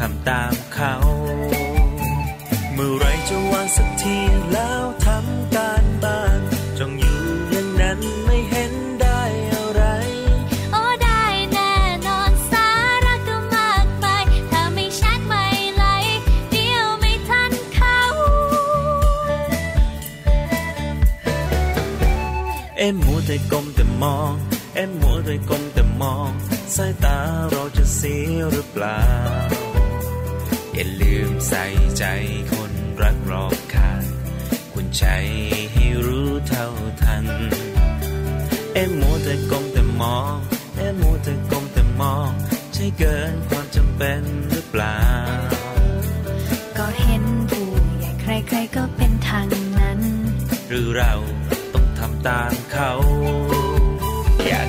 ทำตามเขา เมื่อไรจะวางสักทีแล้วทำการบ้านจ้องอยู่อย่างนั้นไม่เห็นได้อะไร โอ้ได้แน่นอนสาระก็มากมายถ้าไม่ชัดไม่ไหลเดียวไม่ทันเขา เอ็มมัวแต่ก้มแต่มอง เอ็มมัวแต่ก้มแต่มอง สายตาเราจะเสียหรือเปล่าอย่าลืม ใส่ใจคนรักรอบค่างคุณใจให้รู้เท่าทัน เอ็มมัวแต่ก้มแต่มองเอ็มมัวแต่ก้มแต่มอง ใช่เกินความจำเป็นหรือเปล่า ก็เห็นผู้ใหญ่ใครๆก็เป็นทางนั้น หรือเราต้องทำตามเขา อยาก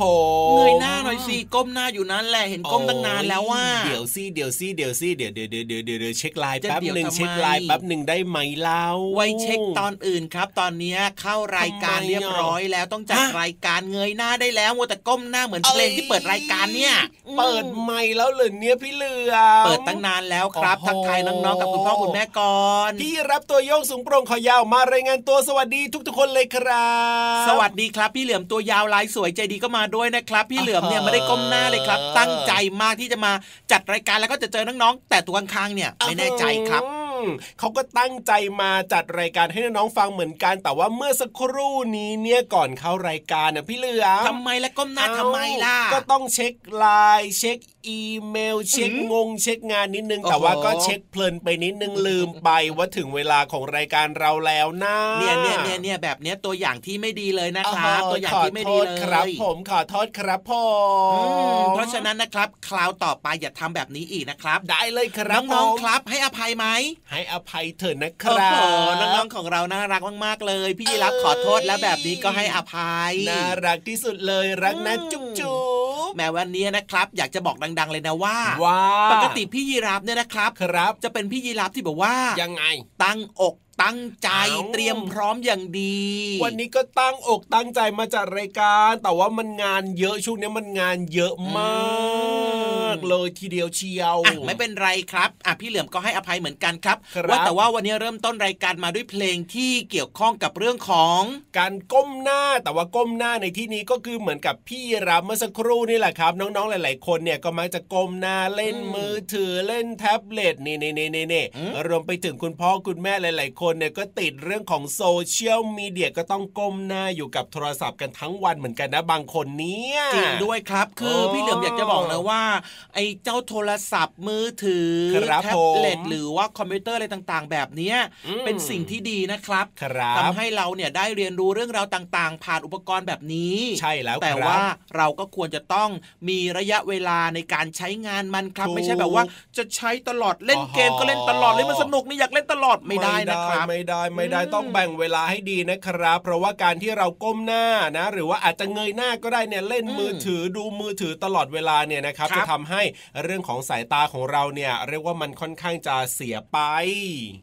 ผมเงยหน้าหน่อยสิก้มหน้าอยู่นั้นแหละเห็นก้มตั้งนานแล้วว่าเดี๋ยวสิเดี๋ยวสิเดี๋ยวสิเดี๋ยวเดี๋ยวเดี๋ยวเดี๋ยวเดี๋ยวเดี๋ยวเช็คไลน์จะแป๊บเดี๋ยวหนึ่งทำไมเช็คไลน์แป๊บหนึ่งได้ไหมเล่าไว้เช็คตอนอื่นครับ ตอนเนี้ยเข้ารายการทำไมอะเรียบร้อยแล้วต้องจัดฮะรายการเงยหน้าได้แล้วมัวแต่ก้มหน้าเหมือนเพลงที่เปิดรายการเนี่ย เปิดไมค์แล้วเหรอเนี่ยพี่เหลือมเปิดตั้งนานแล้วครับโอ้โหทักทายน้องๆกับคุณพ่อคุณแม่ก่อนพี่รับตัวโยงสูงโปร่งคอยาวมารายงานตัวสวัสดีทุกๆคนเลยครับ สวัสดีครับ พี่เหลือมตัวยาวลายสวยใจดีก็มาด้วยนะครับ พี่เหลือมเนี่ยไม่ได้ก้มหน้าเลยครับ ตั้งใจมากที่จะมาจัดรายการแล้วก็จะเจอน้องๆแต่ตัวข้างๆเนี่ยไม่แน่ใจครับอืม เขาก็ตั้งใจมาจัดรายการให้น้องๆฟังเหมือนกัน แต่ว่าเมื่อสักครู่นี้เนี่ยก่อนเข้ารายการนะพี่เหลือมทำไมและก้มหน้าทำไมล่ะ ก็ต้องเช็คไลน์เช็คอีเมลเช็คงงเช็คงานนิดนึงโอ้โหแต่ว่าก็เช็คเพลินไปนิดนึงลืมไปว่าถึงเวลาของรายการเราแล้วนะเนี่ยเนี่ยเนี่ยเนี่ยแบบเนี้ยตัวอย่างที่ไม่ดีเลยนะครับโโหตัวอย่างที่ไม่ดีเลขอโทษครับยผมขอโทษครับผอืมมเพราะฉะนั้นนะครับ คราวต่อไปอย่าทำแบบนี้อีกนะครับ ได้เลยครับน้องผมๆครับ ให้อภัยไหมให้อภัยเถอะนะคโอ้รัโหบน้องๆของเราน่ารักมากๆเลย พี่ยีรับขอโทษแล้วแบบนี้ก็ให้อภัย น่ารักที่สุดเลยรักนะอืมจุ๊บจุ๊บ แม้วันนี้นะครับ อยากจะบอกดัง ๆ เลยนะว่าว้าปกติพี่ยีรับเนี่ยนะครับครับ จะเป็นพี่ยีรับที่บอกว่ายังไง ตั้งอกตั้งใจเอ้าเตรียมพร้อมอย่างดี วันนี้ก็ตั้งอกตั้งใจมาจัดรายการ แต่ว่ามันงานเยอะช่วงนี้มันงานเยอะมากเลยทีเดียวเชียวอะไม่เป็นไรครับอะพี่เหลือมก็ให้อภัยเหมือนกันครับครับว่าแต่ว่าวันนี้เริ่มต้นรายการมาด้วยเพลงที่เกี่ยวข้องกับเรื่องของ การก้มหน้าแต่ว่าก้มหน้าในที่นี้ก็คือเหมือนกับพี่รับเมื่อสักครู่นี่แหละครับ น้องๆหลาย ๆ คนเนี่ยก็มักจะก้มหน้าเล่นอืมมือถือเล่นแท็บเล็ตนี่นี่นี่นี่นี่อืมรวมไปถึงคุณพ่อคุณแม่หลาย ๆ คนเนี่ยก็ติดเรื่องของโซเชียลมีเดียก็ต้องก้มหน้าอยู่กับโทรศัพท์กันทั้งวันเหมือนกันนะบางคนเนี่ยจริงด้วยครับคือโอ้พี่เหลือมอยากจะบอกนะว่า ไอ้เจ้าโทรศัพท์มือถือครับแท็บเล็ตผมหรือว่าคอมพิวเตอร์อะไรต่างๆ แบบเนี้ยอืมเป็นสิ่งที่ดีนะครับครับทำให้เราเนี่ยได้เรียนรู้เรื่องราวต่าง ๆ ผ่านอุปกรณ์แบบนี้ ใช่แล้วแต่ครับว่าเราก็ควรจะต้องมีระยะเวลาในการใช้งานมันครับถูกไม่ใช่แบบว่าจะใช้ตลอดเล่นเกมอ๋อก็เล่นตลอดเลยมันสนุกนี่อยากเล่นตลอดไม่ได้นะครับ ไม่ได้ไม่ได้อืมต้องแบ่งเวลาให้ดีนะครับ เพราะว่าการที่เราก้มหน้านะ หรือว่าอาจจะเงยหน้าก็ได้เนี่ยเล่นอืมมือถือดูมือถือตลอดเวลาเนี่ยนะครับครับจะทำให้เรื่องของสายตาของเราเนี่ยเรียกว่ามันค่อนข้างจะเสียไป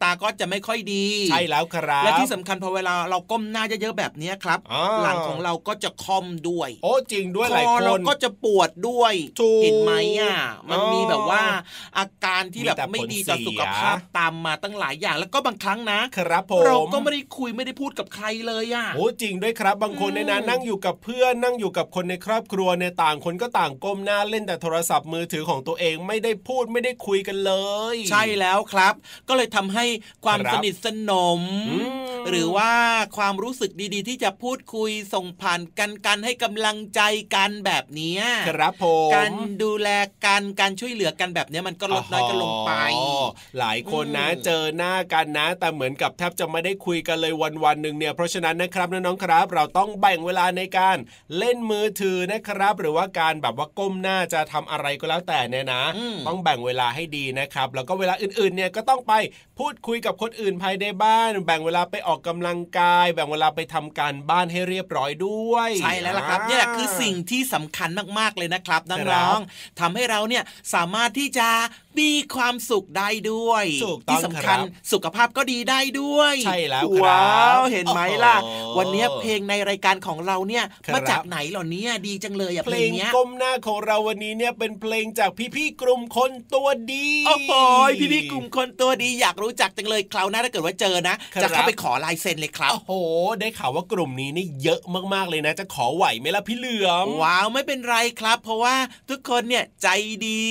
ตาก็จะไม่ค่อยดี ใช่แล้วครับและที่สำคัญพอเวลาเราก้มหน้าเยอะๆแบบเนี้ยครับอ่าหลังของเราก็จะคอมด้วย โอ้จริงด้วยคหลายอคเรานก็จะปวดด้วยถูกเห็นไหมอะมันอ๋อมีแบบว่าอาการที่แบบมีแต่ไม่ดีต่อผลเสียสุขภาพตามมาตั้งหลายอย่างแล้วก็บางครั้งนะครับผมเราก็ไม่ได้คุยไม่ได้พูดกับใครเลยอะโอ้จริงด้วยครับบางคนเนี่ยนะอืมนั่งอยู่กับเพื่อนนั่งอยู่กับคนในครอบครัวเนี่ยต่างคนก็ต่างก้มหน้าเล่นแต่โทรศัพท์มือถือของตัวเองไม่ได้พูดไม่ได้คุยกันเลย ใช่แล้วครับ ก็เลยทำให้ความครับสนิทสนมอืมหรือว่าความรู้สึกดีๆ ที่จะพูดคุยส่งผ่านกันกันให้กำลังใจกันแบบเนี้ยครับผมการดูแลกันการช่วยเหลือกันแบบเนี้ยมันก็ลดน้อยกันลงไปอ๋อหลายคนนะอืมเจอหน้ากันนะ แต่เหมือนกับแทบจะไม่ได้คุยกันเลยวันวันๆหนึ่งเนี่ยเพราะฉะนั้นนะครับน้องๆครับ เราต้องแบ่งเวลาในการเล่นมือถือนะครับ หรือว่าการแบบว่าก้มหน้าจะทำอะไรก็แล้วแต่เนี่ยนะอืมต้องแบ่งเวลาให้ดีนะครับ แล้วก็เวลาอื่นๆเนี่ยก็ต้องไปพูดคุยกับคนอื่นภายในบ้าน แบ่งเวลาไปออกกำลังกาย แบ่งเวลาไปทำการบ้านให้เรียบร้อยด้วย ใช่แล้วล่ะครับเนี่ยคือสิ่งที่สำคัญมากๆ เลยนะครับครัน้องบๆทำให้เราเนี่ยสามารถที่จะมีความสุขได้ด้วยถูกต้องที่สำคัญครับสุขภาพก็ดีได้ด้วย ใช่แล้วครับว้าวเห็นไหมล่ะโอ้โหวันนี้เพลงในรายการของเราเนี่ยครับมาจากไหนเหรอเนี่ยดีจังเลยอะเพเพลลงงเนี้ยก้มหน้าของเราวันนี้เนี่ยเป็นเพลงจากพี่ๆกลุ่มคนตัวดีโอ้โหพี่พี่ๆกลุ่มคนตัวดีอยากรู้จักจังเลยคราวหน้าถ้าเกิดว่าเจอนะครับจะเข้าไปขอลายเซ็นเลยครับโอ้โห ได้ข่าวว่ากลุ่มนี้นี่เยอะมากๆเลยนะ จะขอไหวไหมล่ะพี่เหลือมว้าวไม่เป็นไรครับ เพราะว่าทุกคนเนี่ยใจดี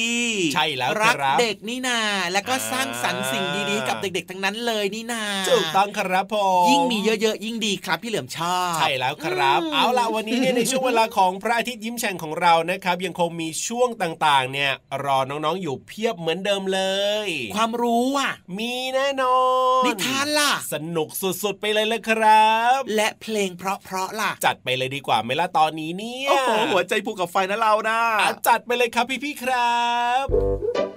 ใช่แล้วรักครับเด็กนี่นาแล้วก็อ่าสร้างสรรค์สิ่งดีๆ กับเด็กๆ ทั้งนั้นเลยนี่นาถูกต้องครับผมยิ่งมีเยอะๆ ยิ่งดีครับพี่เหลือมชอบใช่แล้วครับอืมเอาล่ะวันนี้เนี่ยในช่วงเวลาของพระอาทิตย์ยิ้มแฉ่งของเรานะครับ ยังคงมีช่วงต่างๆ เนี่ยรอน้องๆอยู่เพียบเหมือนเดิมเลย ความรู้อะ มีแน่นอนนิทานล่ะ สนุกสุดๆไปเลยเลยครับ และเพลงเพราะๆล่ะ จัดไปเลยดีกว่าไหมล่ะตอนนี้เนี่ยโอ้โหหัวใจผูกกับไฟนะเรานะจัดไปเลยครับพี่ๆครับ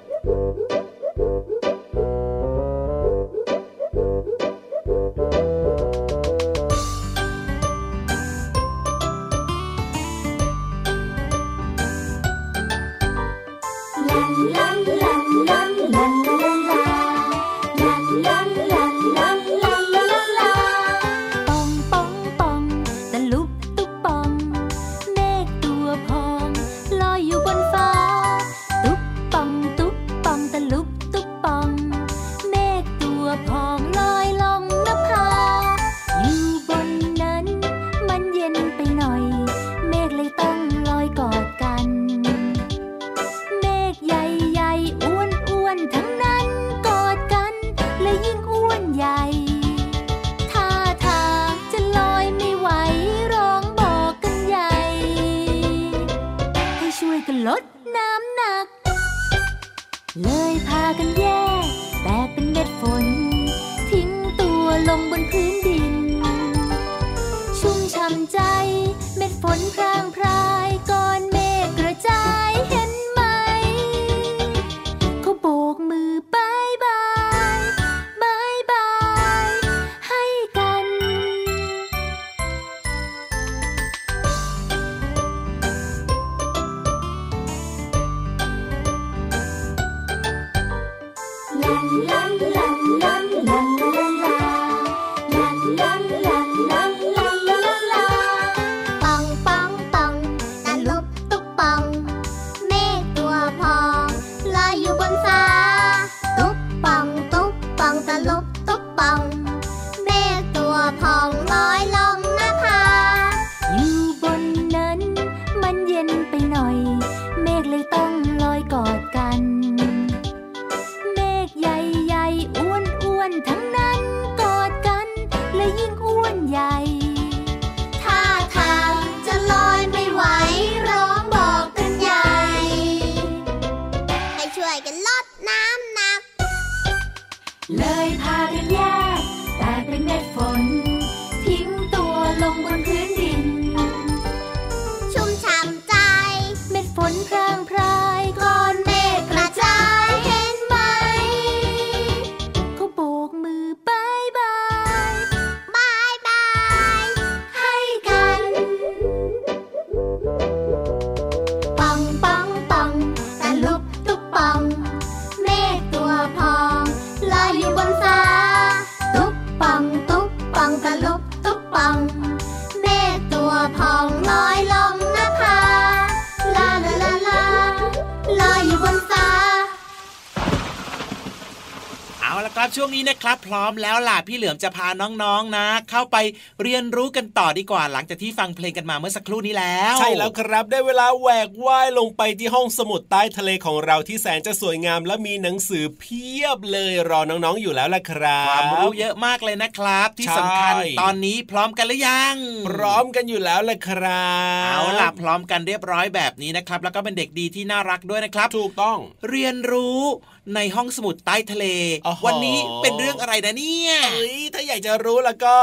พร้อมแล้วล่ะพี่เหลือมจะพาน้องๆนะ เข้าไปเรียนรู้กันต่อดีกว่าหลังจากที่ฟังเพลงกันมาเมื่อสักครู่นี้แล้ว ใช่แล้วครับได้เวลาแหวกว่ายลงไปที่ห้องสมุดใต้ทะเลของเราที่แสนจะสวยงาม และมีหนังสือเพียบเลยรอน้องๆอยู่แล้วล่ะครับความรู้เยอะมากเลยนะครับ ที่สำคัญใช่ตอนนี้พร้อมกันหรือยัง พร้อมกันอยู่แล้วล่ะครับเอาล่ะพร้อมกันเรียบร้อยแบบนี้นะครับ แล้วก็เป็นเด็กดีที่น่ารักด้วยนะครับ ถูกต้องเรียนรู้ ในห้องสมุดใต้ทะเลโอ้โหวันนี้เป็นเรื่องอะไรนะเนี่ยเอ้ยถ้าอยากจะรู้แล้วก็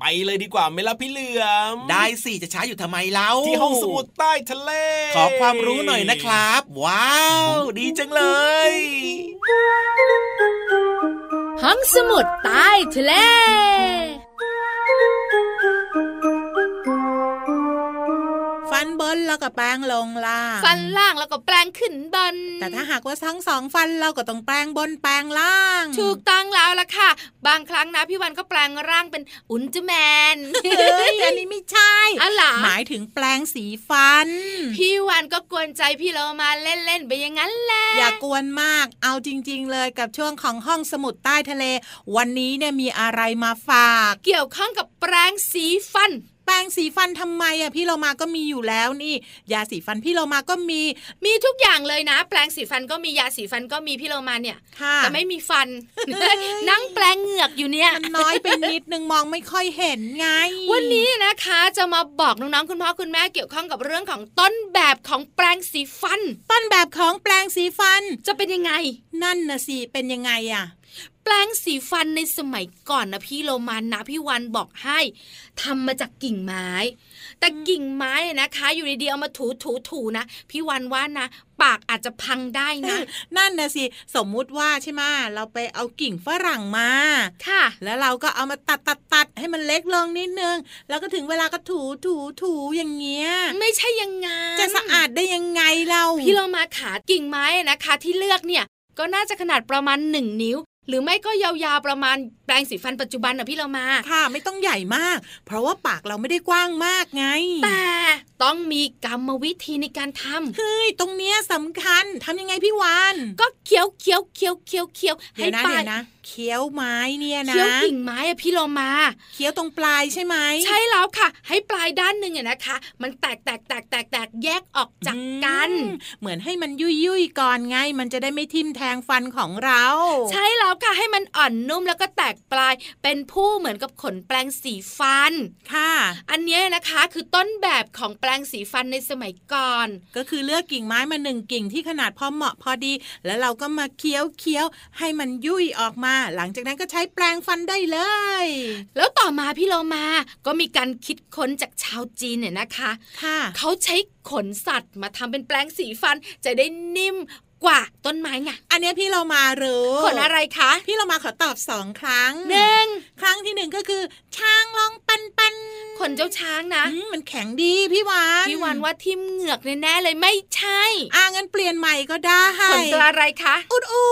ไปเลยดีกว่าไหมล่ะพี่เหลือม ได้สิจะช้าอยู่ทำไมเล่าที่ห้องสมุดใต้ทะเล ขอความรู้หน่อยนะครับ ว้าว ดีจังเลย ห้องสมุดใต้ทะเล ฟันบนแล้วก็แปลงลงล่างฟันล่างแล้วก็แปลงขึ้นบน แต่ถ้าหากว่าทั้งสองฟันเราก็ต้องแปลงบนแปลงล่าง ถูกต้องแล้วล่ะค่ะ บางครั้งนะพี่วันก็แปลงร่างเป็นอุลตร้าแมนเฮ้ยอันนี้ไม่ใช่อะไรหมายถึงแปลงสีฟัน พี่วันก็กวนใจพี่เรามาเล่นๆไปอย่างนั้นแหละอย่ากวนมากเอาจริง ๆ เลยกับช่วงของห้องสมุดใต้ทะเล วันนี้เนี่ยมีอะไรมาฝาก เกี่ยวข้องกับแปลงสีฟัน แปรงสีฟันทำไมอะพี่เรามาก็มีอยู่แล้วนี่ ยาสีฟันพี่เรามาก็มี มีทุกอย่างเลยนะ แปลงสีฟันก็มียาสีฟันก็มีพี่เรามาเนี่ยค่ะแต่ไม่มีฟัน นั่งแปลงเหงือกอยู่เนี่ยมันน้อยไปนิดนึงมองไม่ค่อยเห็นไง วันนี้นะคะจะมาบอกน้องๆคุณพ่อคุณแม่เกี่ยวข้องกับเรื่องของต้นแบบของแปลงสีฟัน ต้นแบบของแปลงสีฟันจะเป็นยังไง นั่นนะสิเป็นยังไงอะแปลงสีฟันในสมัยก่อนนะพี่โรมันนะพี่วันบอกให้ทำมาจากกิ่งไม้ แต่กิ่งไม้อะนะคะ อยู่ดีๆเอามาถูถูถูๆๆนะพี่วันว่านะปากอาจจะพังได้นะ นั่นนะสิ สมมุติว่าใช่ไหมเราไปเอากิ่งฝรั่งมา ค่ะ แล้วเราก็เอามาตัดตัดตัดให้มันเล็กลงนิดนึง แล้วก็ถึงเวลาก็ถูถูถูอย่างเงี้ย ไม่ใช่อยังไง จะสะอาดได้ยังไงเรา พี่เรามาขากิ่งไม้อะนะคะ ที่เลือกเนี่ย ก็น่าจะขนาดประมาณหนึ่งนิ้ว หรือไม่ก็ยาวๆประมาณแปลงสีฟันปัจจุบันนะพี่เรามา ค่ะ ไม่ต้องใหญ่มาก เพราะว่าปากเราไม่ได้กว้างมากไง แต่ต้องมีกรรมวิธีในการทำเฮ้ยตรงเนี้ยสำคัญทำยังไงพี่วานก็เคี้ยวเคี้ยวเคี้ยวเคี้ยวเคี้ยวเดี๋ให้ยวนะปลาเดี๋ยยวนะ เคี้ยวไม้เนี่ยนะเคี้ยวกิ่งไม้อะพี่เรามาเคี้ยวตรงปลายใช่ไหมใช่แล้วค่ะ ให้ปลายด้านหนึ่งอะนะคะ มันแตกแตกแตกแตกแตกแยกออกจากกันอืมเหมือนให้มันยุยยุยๆก่อนไง มันจะได้ไม่ทิ่มแทงฟันของเรา ใช่แล้วค่ะให้มันอ่อนนุ่มแล้วก็แตกปลายเป็นผู้เหมือนกับขนแปลงสีฟันค่ะ อันเนี้ยนะคะคือต้นแบบของแปลงสีฟันในสมัยก่อน ก็คือเลือกกิ่งไม้มาหนึ่งกิ่งที่ขนาดพอเหมาะพอดี แล้วเราก็มาเคี้ยวเคี้ยวให้มันยุ่ยออกมาหลังจากนั้นก็ใช้แปรงฟันได้เลย แล้วต่อมาพี่เรามาก็มีการคิดค้นจากชาวจีนเนี่ยนะคะค่ะเขาใช้ขนสัตว์มาทำเป็นแปลงสีฟันจะได้นิ่มกว่าต้นไม้ไง อันเนี้ยพี่เรามารู้ขนอะไรคะ พี่เรามาขอตอบสองครั้งหนึ่งครั้งที่หนึ่งก็คือ ช้างลองปันปันขนเจ้าช้างนะอืมมันแข็งดีพี่วานพี่วันว่าทิ่มเหงือกแน่ๆเลยไม่ใช่ อ่างั้นเปลี่ยนใหม่ก็ได้ขนตัวอะไรคะ อุดอุ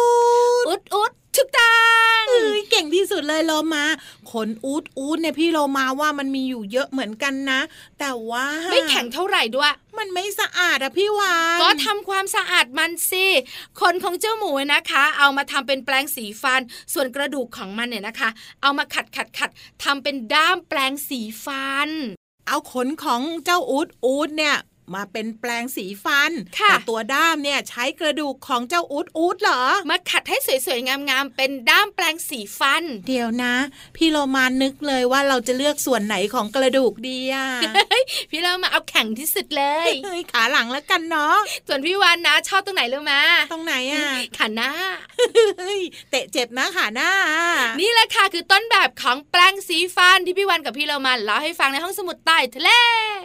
ดอุดอุด ถูกต้องเอ้ยเก่งที่สุดเลยโลมาขนอูดอูดเนี่ยพี่โลมาว่ามันมีอยู่เยอะเหมือนกันนะ แต่ว่าไม่แข็งเท่าไหร่ด้วย มันไม่สะอาดอะพี่วานก็ทำความสะอาดมันสิขนของเจ้าหมูนะคะ เอามาทำเป็นแปลงสีฟัน ส่วนกระดูกของมันเนี่ยนะคะ เอามาขัดขัดขัดทำเป็นด้ามแปลงสีฟัน เอาขนของเจ้าอูดอูดเนี่ย มาเป็นแปลงสีฟันค่ะแต่ตัวด้ามเนี่ยใช้กระดูกของเจ้าอูดอูดเหรอ มาขัดให้สวยๆงามๆเป็นด้ามแปลงสีฟัน เดี๋ยวนะ พี่โลมานึกเลยว่าเราจะเลือกส่วนไหนของกระดูกดีอะพี่เรามาเอาแข่งที่สุดเลยเฮ้ยขาหลังแล้วกันเนาะส่วนพี่วานนะชอบตรงไหนรู้ไหมตรงไหนอะขาหน้าเฮ้ยเตะเจ็บนะขาหน้า นี่แหละค่ะคือต้นแบบของแปลงสีฟันที่พี่วันกับพี่เรามาเล่าให้ฟังในห้องสมุดใต้ทะเล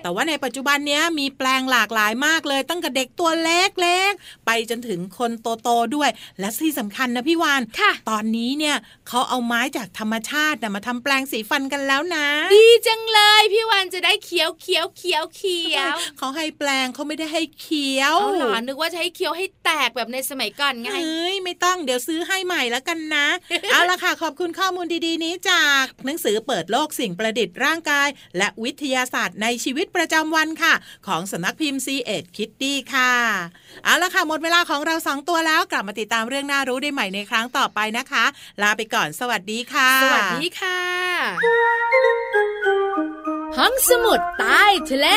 แต่ว่าในปัจจุบันเนี้ยมีแปลงหลากหลายมากเลย ตั้งแต่เด็กตัวเล็กๆไปจนถึงคนโตๆด้วย และที่สำคัญนะพี่วานค่ะ ตอนนี้เนี่ยเขาเอาไม้จากธรรมชาติน่ะมาทำแปลงสีฟันกันแล้วนะ ดีจังเลยพี่วันจะได้เขียวเขียวเขียวเขียวเขาให้แปลงเขาไม่ได้ให้เคี้ยวเอาหลอนึกว่าจะให้เคี้ยวให้แตกแบบในสมัยก่อนไงเฮ้ยไม่ต้องเดี๋ยวซื้อให้ใหม่แล้วกันนะ เอาละค่ะขอบคุณข้อมูลดีๆ นี้จากหนังสือเปิดโลกสิ่งประดิษฐ์ร่างกาย และวิทยาศาสตร์ในชีวิตประจำวันค่ะ ของสำนักพิมพ์ C ีเอ็ดคิตตี้ค่ะ เอาละค่ะหมดเวลาของเราสองตัวแล้วกลับมาติดตามเรื่องน่ารู้ได้ใหม่ในครั้งต่อไปนะคะ ลาไปก่อนสวัสดีค่ะ สวัสดีค่ะ ห้องสมุดใต้ทะเล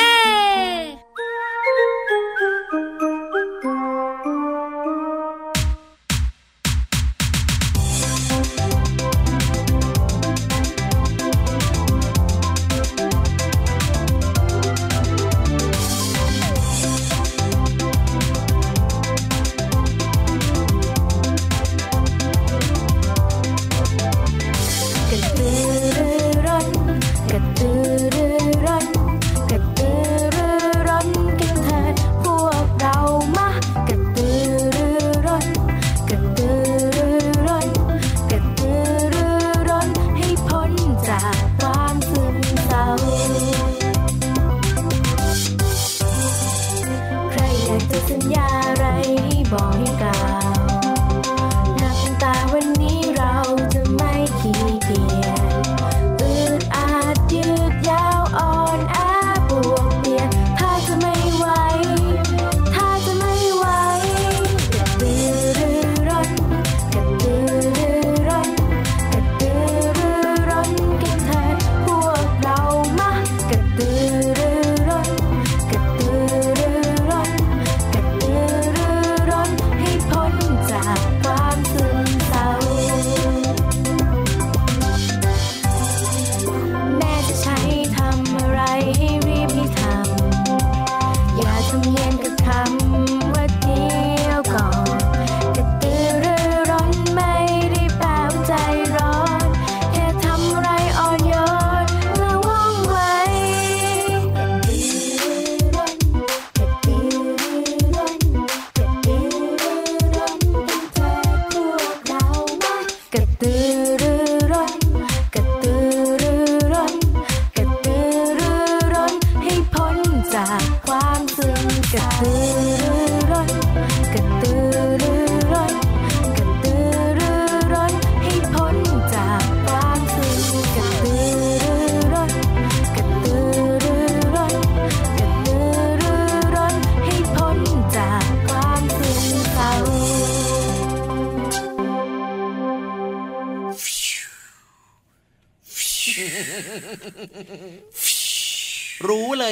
ม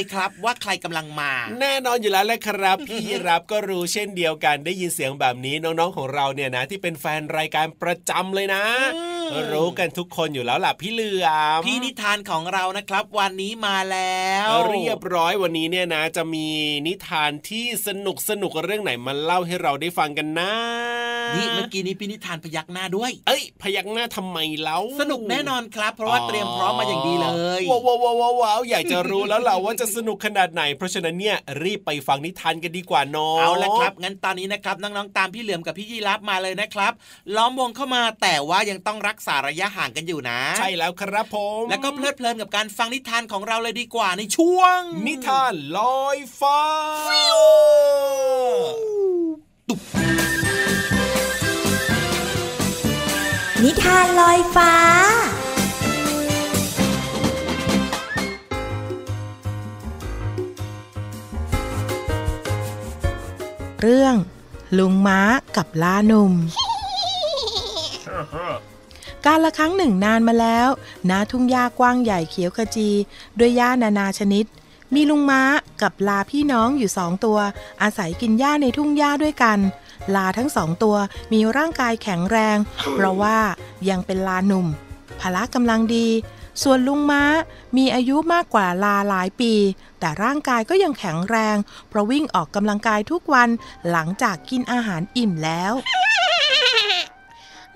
เลยครับว่าใครกำลังมา แน่นอนอยู่แล้วแหละครับ พี่รับก็รู้เช่นเดียวกันได้ยินเสียงแบบนี้น้องๆของเราเนี่ยนะ ที่เป็นแฟนรายการประจำเลยนะอืมรู้กันทุกคนอยู่แล้วล่ะพี่เหลือมพี่นิทานของเรานะครับ วันนี้มาแล้ว เรียบร้อยวันนี้เนี่ยนะ จะมีนิทานที่สนุกสนุกเรื่องไหนมาเล่าให้เราได้ฟังกันนะนี่เมื่อกี้นี้พี่นิทานพยักหน้าด้วย เอ้ย พยักหน้าทำไมเล่าสนุกแน่นอนครับ เพราะว่าเตรียมพร้อมมาอย่างดีเลยว้าวว้าวว้าวว้าวอยากจะรู้แล้วล่ะว่าจะสนุกขนาดไหน เพราะฉะนั้นเนี่ยรีบไปฟังนิทานกันดีกว่าน้องเอาละครับ งั้นตอนนี้นะครับน้องๆตามพี่เหลือมกับพี่ยีรับมาเลยนะครับ ล้อมวงเข้ามาแต่ว่ายังต้องรักษาระยะห่างกันอยู่นะ ใช่แล้วครับผม แล้วก็เพลิดเพลินกับการฟังนิทานของเราเลยดีกว่าในช่วง นิทานลอยฟ้านิทานลอยฟ้า เรื่อง ลุงม้ากับล้าหนุ่ม การละครั้งหนึ่งนานมาแล้วณทุ่งหญ้ากว้างใหญ่เขียวขจี ด้วยหญ้านานาชนิด มีลุงม้ากับลาพี่น้องอยู่สองตัว อาศัยกินหญ้าในทุ่งหญ้าด้วยกัน ลาทั้งสองตัวมีร่างกายแข็งแรง เพราะว่ายังเป็นลาหนุ่มพละกำลังดี ส่วนลุงม้ามีอายุมากกว่าลาหลายปี แต่ร่างกายก็ยังแข็งแรง เพราะวิ่งออกกำลังกายทุกวันหลังจากกินอาหารอิ่มแล้ว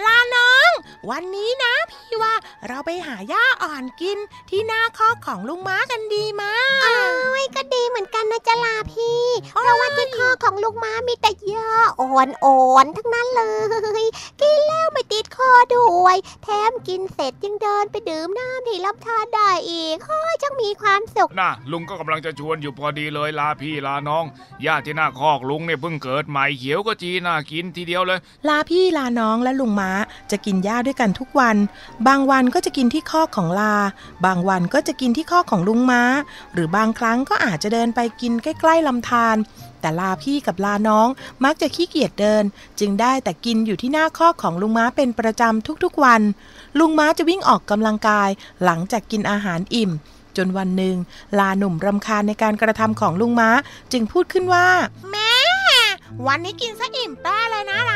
ลาน้อย วันนี้นะพี่ว่าเราไปหาหญ้าอ่อนกินที่หน้าคอกของลุงม้ากันดีมาเอ้ยก็ดีเหมือนกันนะจ๊ะลาพี่ เพราะว่าที่คอของลูกม้ามีแต่หญ้าอ่อนๆทั้งนั้นเลย กินแล้วไม่ติดคอด้วย แถมกินเสร็จยังเดินไปดื่มน้ำที่ลำธารได้อีกเฮ้ยจังมีความสุขน่ะลุงก็กำลังจะชวนอยู่พอดีเลยลาพี่ลาน้องญาติที่หน้าคอกลุงเนี่ยเพิ่งเกิดใหม่เขียวก็จีน่ากินทีเดียวเลย ลาพี่ลาน้องและลุงม้าจะกินหญ้าด้วยกันทุกวัน บางวันก็จะกินที่คอกของลา บางวันก็จะกินที่คอกของลุงม้า หรือบางครั้งก็อาจจะเดินไปกินใกล้ๆลำธารแต่ลาพี่กับลาน้องมักจะขี้เกียจเดิน จึงได้แต่กินอยู่ที่หน้าคอกของลุงม้าเป็นประจำทุกๆวัน ลุงม้าจะวิ่งออกกำลังกาย หลังจากกินอาหารอิ่ม จนวันหนึ่ง ลาหนุ่มรำคาญในการกระทำของลุงม้าจึงพูดขึ้นว่า แม่ วันนี้กินซะอิ่มแป้เลยนะลา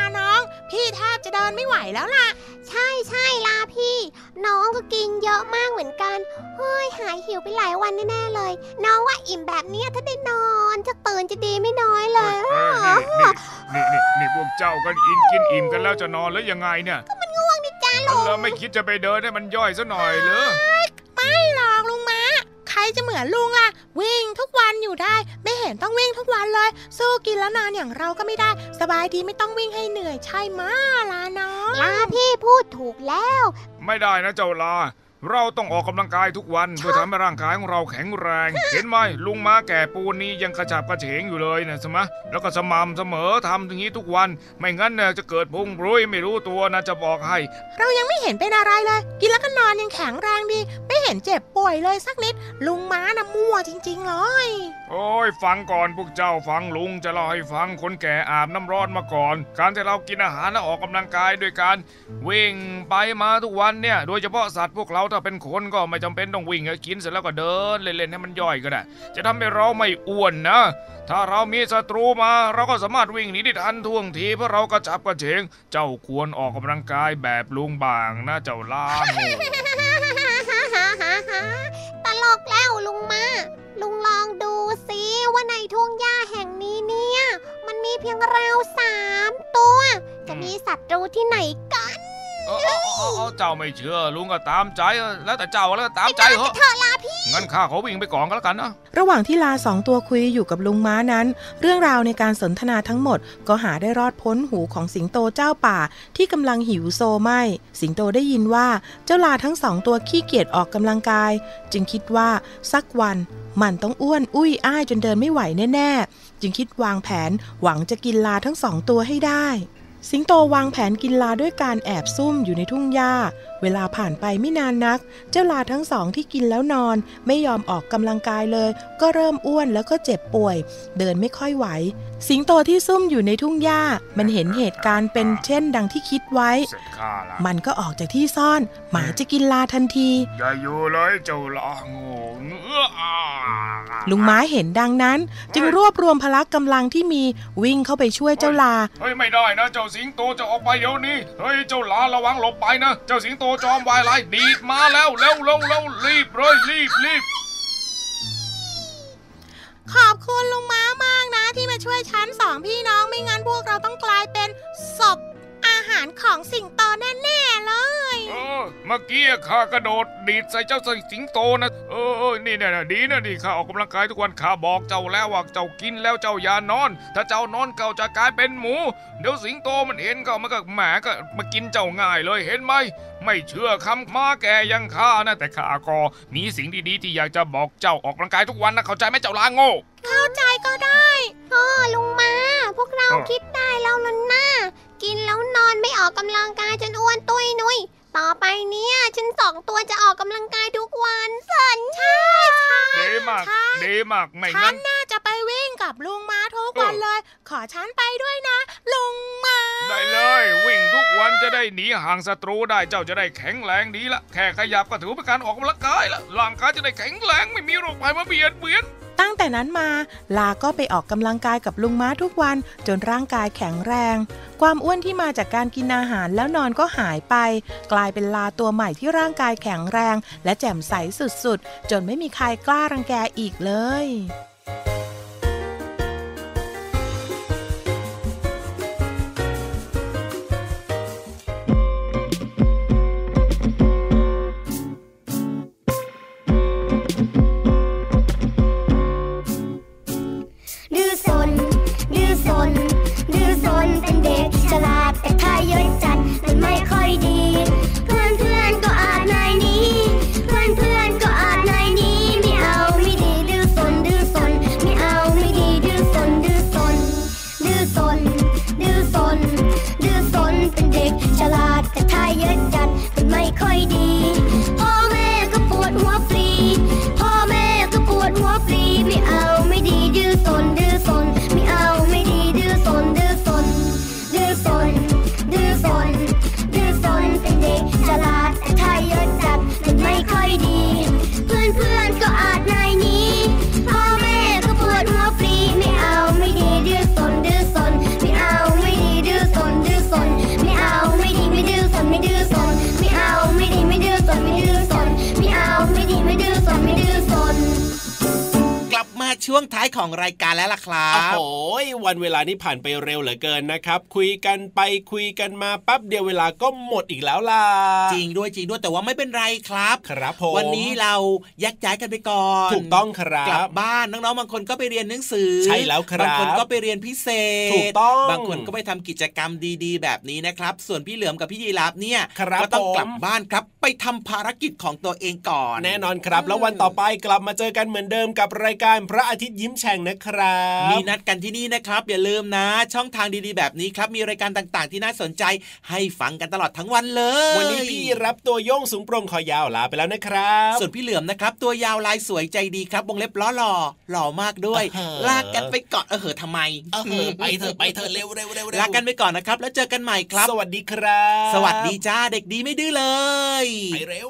พี่แทบจะเดินไม่ไหวแล้วล่ะ ใช่ใช่ลาพี่ น้องก็กินเยอะมากเหมือนกันเฮ้ยหายหิวไปหลายวันแน่ๆเลย น้องว่าอิ่มแบบเนี้ยถ้าได้นอนจะตื่นจะดีไม่น้อยเลยเออนี่นี่นี่นี่พวกเจ้ากันอินกินอิ่มกันแล้วจะนอนแล้วยังไงเนี่ยก็มันง่วงนี่จ้าอัลุนงเราไม่คิดจะไปเดินให้มันย่อยซะหน่อยเหรอไม่หรอกลุงม้าใครจะเหมือนลุงล่ะ วิ่งทุกวัน อยู่ได้ ไม่เห็นต้องวิ่งทุกวันเลยสู้กินแล้วนอนอย่างเราก็ไม่ได้ สบายดีไม่ต้องวิ่งให้เหนื่อยใช่ไหมะลาน้องลาพี่พูดถูกแล้ว ไม่ได้นะเจ้าลา เราต้องออกกำลังกายทุกวันเพื่อทำให้ร่างกายของเราแข็งแรง เห็นไหมลุงม้าแก่ปูนนี้ยังกระฉับกระเฉงอยู่เลยนะใช่ไหมแล้วก็สม่ำเสมอทำอย่างนี้ทุกวัน ไม่งั้นเนี่ยจะเกิดพุงปรุยไม่รู้ตัวนะจะบอกให้ เรายังไม่เห็นเป็นอะไรเลย กินแล้วก็นอนยังแข็งแรงดี ไม่เห็นเจ็บป่วยเลยสักนิด ลุงม้านะมั่วจริงๆเลยโอ้ยฟังก่อนพวกเจ้าฟังลุงจะเล่าให้ฟังคนแก่อาบน้ำร้อนมาก่อน การที่เรากินอาหารและออกกำลังกายด้วยการวิ่งไปมาทุกวันเนี่ยโดยเฉพาะสัตว์พวกเราถ้าเป็นคนก็ไม่จำเป็นต้องวิ่งกินเสร็จแล้วก็เดินเล่นๆให้มันย่อยก็ได้ จะทำให้เราไม่อ้วนนะ ถ้าเรามีศัตรูมา เราก็สามารถวิ่งหนีได้ทันท่วงทีเพราะเรากระจับกระเฉง เจ้าควรออกกำลังกายแบบลุงบางนะเจ้าล่างตลกแล้วลุงมา ลุงลองดูสิว่าในทุ่งหญ้าแห่งนี้เนี่ย มันมีเพียงเราสามตัว จะมีศัตรูที่ไหนกัน เออเออเออเออเจ้าไม่เชื่อลุงก็ตามใจเออแล้วแต่เจ้าแล้วตามใจเหอะเธอลาพี่งั้นข้าขอวิ่งไปก่อนก็แล้วกันนะระหว่างที่ลาสองตัวคุยอยู่กับลุงม้านั้น เรื่องราวในการสนทนาทั้งหมด ก็หาได้รอดพ้นหูของสิงโตเจ้าป่า ที่กำลังหิวโซไหมสิงโตได้ยินว่าเจ้าลาทั้งสองตัวขี้เกียจออกกำลังกาย จึงคิดว่าสักวันมันต้องอ้วนอุ้ยอ้ายจนเดินไม่ไหวแน่ๆ จึงคิดวางแผนหวังจะกินลาทั้งสองตัวให้ได้ สิงโตวางแผนกินลาด้วยการแอบซุ่มอยู่ในทุ่งหญ้า เวลาผ่านไปไม่นานนัก เจ้าลาทั้งสองที่กินแล้วนอน ไม่ยอมออกกำลังกายเลย ก็เริ่มอ้วนแล้วก็เจ็บป่วย เดินไม่ค่อยไหว สิงโตที่ซุ่มอยู่ในทุ่งหญ้า มันเห็นเหตุการณ์เป็นเช่นดังที่คิดไว้ มันก็ออกจากที่ซ่อน หมาจะกินลาทันทีอย่าอยู่เลยเจ้าละโง่เงื้ออ่าลุงม้าเห็นดังนั้น จึงรวบรวมพละกำลังที่มีวิ่งเข้าไปช่วยเจ้าลาเฮ้ยไม่ได้นะ เจ้าสิงโตจะออกไปเดี๋ยวนี้เฮ้ยเจ้าลาระวังหลบไปนะ เจ้าสิงโตจอมวายร้ายดีดมาแล้วเร็วเร็วเร็วรีบเลยรีบรีบขอบคุณลุงม้ามากนะที่มาช่วยฉันสองพี่น้องไม่งั้นพวกเราต้องกลายเป็นศพารของสิงโตแน่ๆเลยเออเมื่อกี้ข้ากระโดดดีดใส่เจ้าสิงโตนะ เออนี่เนี่ยดีนะดีข้าออกกำลังกายทุกวันข้าบอกเจ้าแล้วว่าเจ้ากินแล้วเจ้าอย่านอน ถ้าเจ้านอนเก่าจะกลายเป็นหมู เดี๋ยวสิงโตมันเห็นก็มันก็แหมก็มากินเจ้าง่ายเลยเห็นไหมไม่เชื่อคำมาแกยังข้านะแต่ข้าก็มีสิ่งดีๆที่อยากจะบอกเจ้าออกกำลังกายทุกวันนะเข้าใจไหมเจ้าลาโง่ เข้าใจก็ได้พ่อลุงมา พวกเราเออคิดได้แล้วล่ะนะกินแล้วนอนไม่ออกกำลังกายจนอ้วนตุยนุยต่อไปเนี่ยฉันสองตัวจะออกกำลังกายทุกวันสันใช่ใช่ดีมากใช่ดีมากไม่ฉังั้นนน่าจะไปวิ่งกับลุงม้าทุกวันเลย ขอฉันไปด้วยนะ ลุงม้าได้เลย วิ่งทุกวันจะได้หนีห่างศัตรูได้เจ้าจะได้แข็งแรงดีละแค่ขยับก็ถือว่าเป็นการออกกำลังกายละร่างกายจะได้แข็งแรงไม่มีโรคภัยมาเบียดเบียน ตั้งแต่นั้นมา ลาก็ไปออกกำลังกายกับลุงม้าทุกวันจนร่างกายแข็งแรง ความอ้วนที่มาจากการกินอาหารแล้วนอนก็หายไป กลายเป็นลาตัวใหม่ที่ร่างกายแข็งแรง และแจ่มใสสุดๆ จนไม่มีใครกล้ารังแกอีกเลย ช่วงท้ายของรายการแล้วล่ะครัโอ้บโหวันเวลานี้ผ่านไปเร็วเหลือเกินนะครับ คุยกันไปคุยกันมาปั๊บเดียวเวลาก็หมดอีกแล้วล่ะ จริงด้วยจริงด้วยแต่ว่าไม่เป็นไรครับ ครับผมวันนี้เราแยกย้ายกันไปก่อน ถูกต้องครักลับบบ้านน้องๆบางคนก็ไปเรียนหนังสือใช่แล้วครับบางคนก็ไปเรียนพิเศษถูกต้องบางคนก็ไปทำกิจกรรมดีๆ แบบนี้นะครับ ส่วนพี่เหลือมกับพี่ยีราฟเนี่ยครับก็ต้องผมกลับบ้านครับ ไปทำภารกิจของตัวเองก่อน แน่นอนครับ แล้ววันต่อไปกลับมาเจอกันเหมือนเดิมกับรายการพระอาทิตย์ยิ้มแฉ่งนะครับ มีนัดกันที่นี่นะครับ อย่าลืมนะ ช่องทางดีๆ แบบนี้ครับ มีรายการต่างๆ ที่น่าสนใจ ให้ฟังกันตลอดทั้งวันเลย วันนี้พี่รับตัวโยงสูงโปร่งคอยาวลาไปแล้วนะครับ ส่วนพี่เหลือมนะครับ ตัวยาวลายสวยใจดีครับวงเล็บล้อหล่อหล่อมากด้วยเออลากกันไปก่อนเออเหอะทำไมเออไปเถอะไปเถอะเร็วเร็วเร็วเร็วลากันไปก่อนนะครับ แล้วเจอกันใหม่ครับ สวัสดีครับ สวัสดีจ้าเด็กดีไม่ดื้อเลยไปเร็ว